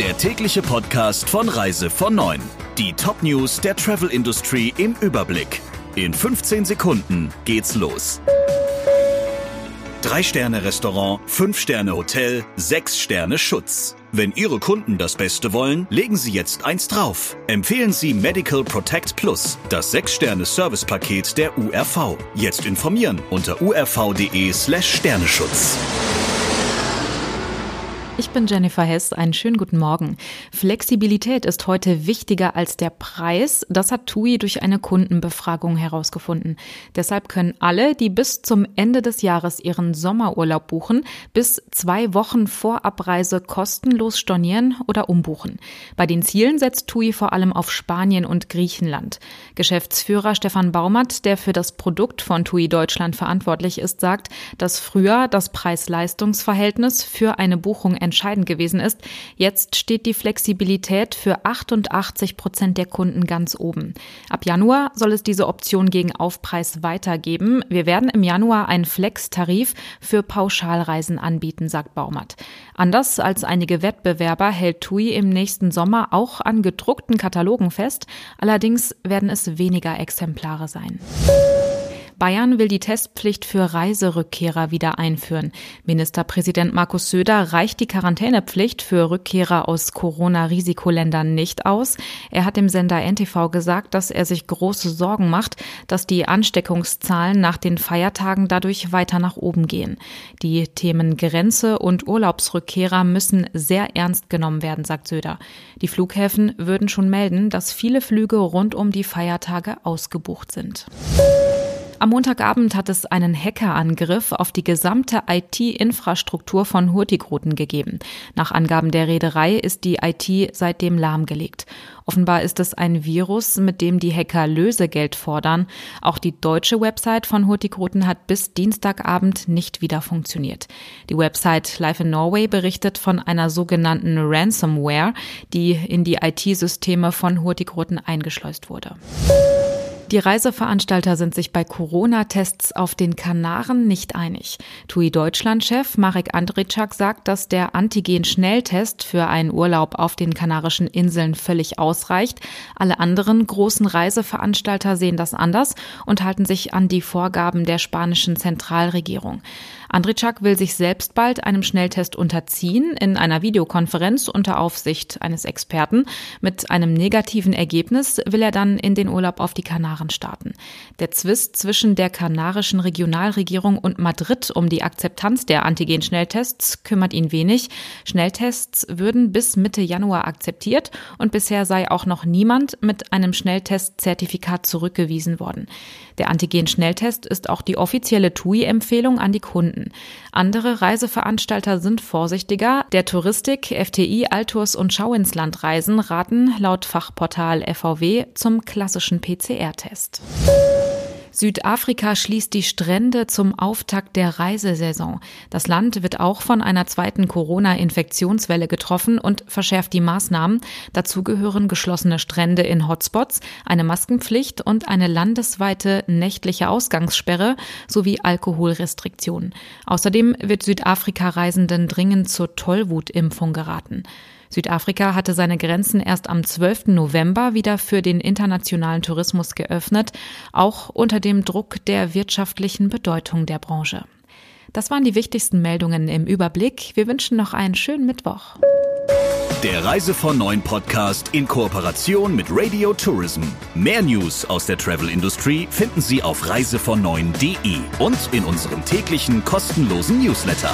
der tägliche Podcast von Reise von 9. Die Top-News der Travel Industry im Überblick. In 15 Sekunden geht's los. Drei-Sterne-Restaurant, Fünf-Sterne-Hotel, Sechs-Sterne-Schutz. Wenn Ihre Kunden das Beste wollen, legen Sie jetzt eins drauf. Empfehlen Sie Medical Protect Plus, das 6-Sterne-Service-Paket der URV. Jetzt informieren unter urv.de slash Sterneschutz. Ich bin Jennifer Hess. Einen schönen guten Morgen. Flexibilität ist heute wichtiger als der Preis. Das hat TUI durch eine Kundenbefragung herausgefunden. Deshalb können alle, die bis zum Ende des Jahres ihren Sommerurlaub buchen, bis zwei Wochen vor Abreise kostenlos stornieren oder umbuchen. Bei den Zielen setzt TUI vor allem auf Spanien und Griechenland. Geschäftsführer Stefan Baumert, der für das Produkt von TUI Deutschland verantwortlich ist, sagt, dass früher das Preis-Leistungs-Verhältnis für eine Buchung entscheidend gewesen ist. Jetzt steht die Flexibilität für 88 Prozent der Kunden ganz oben. Ab Januar soll es diese Option gegen Aufpreis weitergeben. Wir werden im Januar einen Flex-Tarif für Pauschalreisen anbieten, sagt Baumert. Anders als einige Wettbewerber hält TUI im nächsten Sommer auch an gedruckten Katalogen fest. Allerdings werden es weniger Exemplare sein. Bayern will die Testpflicht für Reiserückkehrer wieder einführen. Ministerpräsident Markus Söder reicht die Quarantänepflicht für Rückkehrer aus Corona-Risikoländern nicht aus. Er hat dem Sender NTV gesagt, dass er sich große Sorgen macht, dass die Ansteckungszahlen nach den Feiertagen dadurch weiter nach oben gehen. Die Themen Grenze und Urlaubsrückkehrer müssen sehr ernst genommen werden, sagt Söder. Die Flughäfen würden schon melden, dass viele Flüge rund um die Feiertage ausgebucht sind. Am Montagabend hat es einen Hackerangriff auf die gesamte IT-Infrastruktur von Hurtigruten gegeben. Nach Angaben der Reederei ist die IT seitdem lahmgelegt. Offenbar ist es ein Virus, mit dem die Hacker Lösegeld fordern. Auch die deutsche Website von Hurtigruten hat bis Dienstagabend nicht wieder funktioniert. Die Website Life in Norway berichtet von einer sogenannten Ransomware, die in die IT-Systeme von Hurtigruten eingeschleust wurde. Die Reiseveranstalter sind sich bei Corona-Tests auf den Kanaren nicht einig. TUI Deutschland-Chef Marek Andritschak sagt, dass der Antigen-Schnelltest für einen Urlaub auf den Kanarischen Inseln völlig ausreicht. Alle anderen großen Reiseveranstalter sehen das anders und halten sich an die Vorgaben der spanischen Zentralregierung. Andritschak will sich selbst bald einem Schnelltest unterziehen in einer Videokonferenz unter Aufsicht eines Experten. Mit einem negativen Ergebnis will er dann in den Urlaub auf die Kanaren starten. Der Zwist zwischen der kanarischen Regionalregierung und Madrid um die Akzeptanz der Antigen-Schnelltests kümmert ihn wenig. Schnelltests würden bis Mitte Januar akzeptiert und bisher sei auch noch niemand mit einem Schnelltestzertifikat zurückgewiesen worden. Der Antigen-Schnelltest ist auch die offizielle TUI-Empfehlung an die Kunden. Andere Reiseveranstalter sind vorsichtiger. Der Touristik, FTI, Altours und Schau ins Land Reisen raten laut Fachportal FVW zum klassischen PCR-Test. Südafrika schließt die Strände zum Auftakt der Reisesaison. Das Land wird auch von einer zweiten Corona-Infektionswelle getroffen und verschärft die Maßnahmen. Dazu gehören geschlossene Strände in Hotspots, eine Maskenpflicht und eine landesweite nächtliche Ausgangssperre sowie Alkoholrestriktionen. Außerdem wird Südafrika Reisenden dringend zur Tollwutimpfung geraten. Südafrika hatte seine Grenzen erst am 12. November wieder für den internationalen Tourismus geöffnet, auch unter dem Druck der wirtschaftlichen Bedeutung der Branche. Das waren die wichtigsten Meldungen im Überblick. Wir wünschen noch einen schönen Mittwoch. Der Reise von Neuen Podcast in Kooperation mit Radio Tourism. Mehr News aus der Travel Industry finden Sie auf reisevon und in unserem täglichen kostenlosen Newsletter.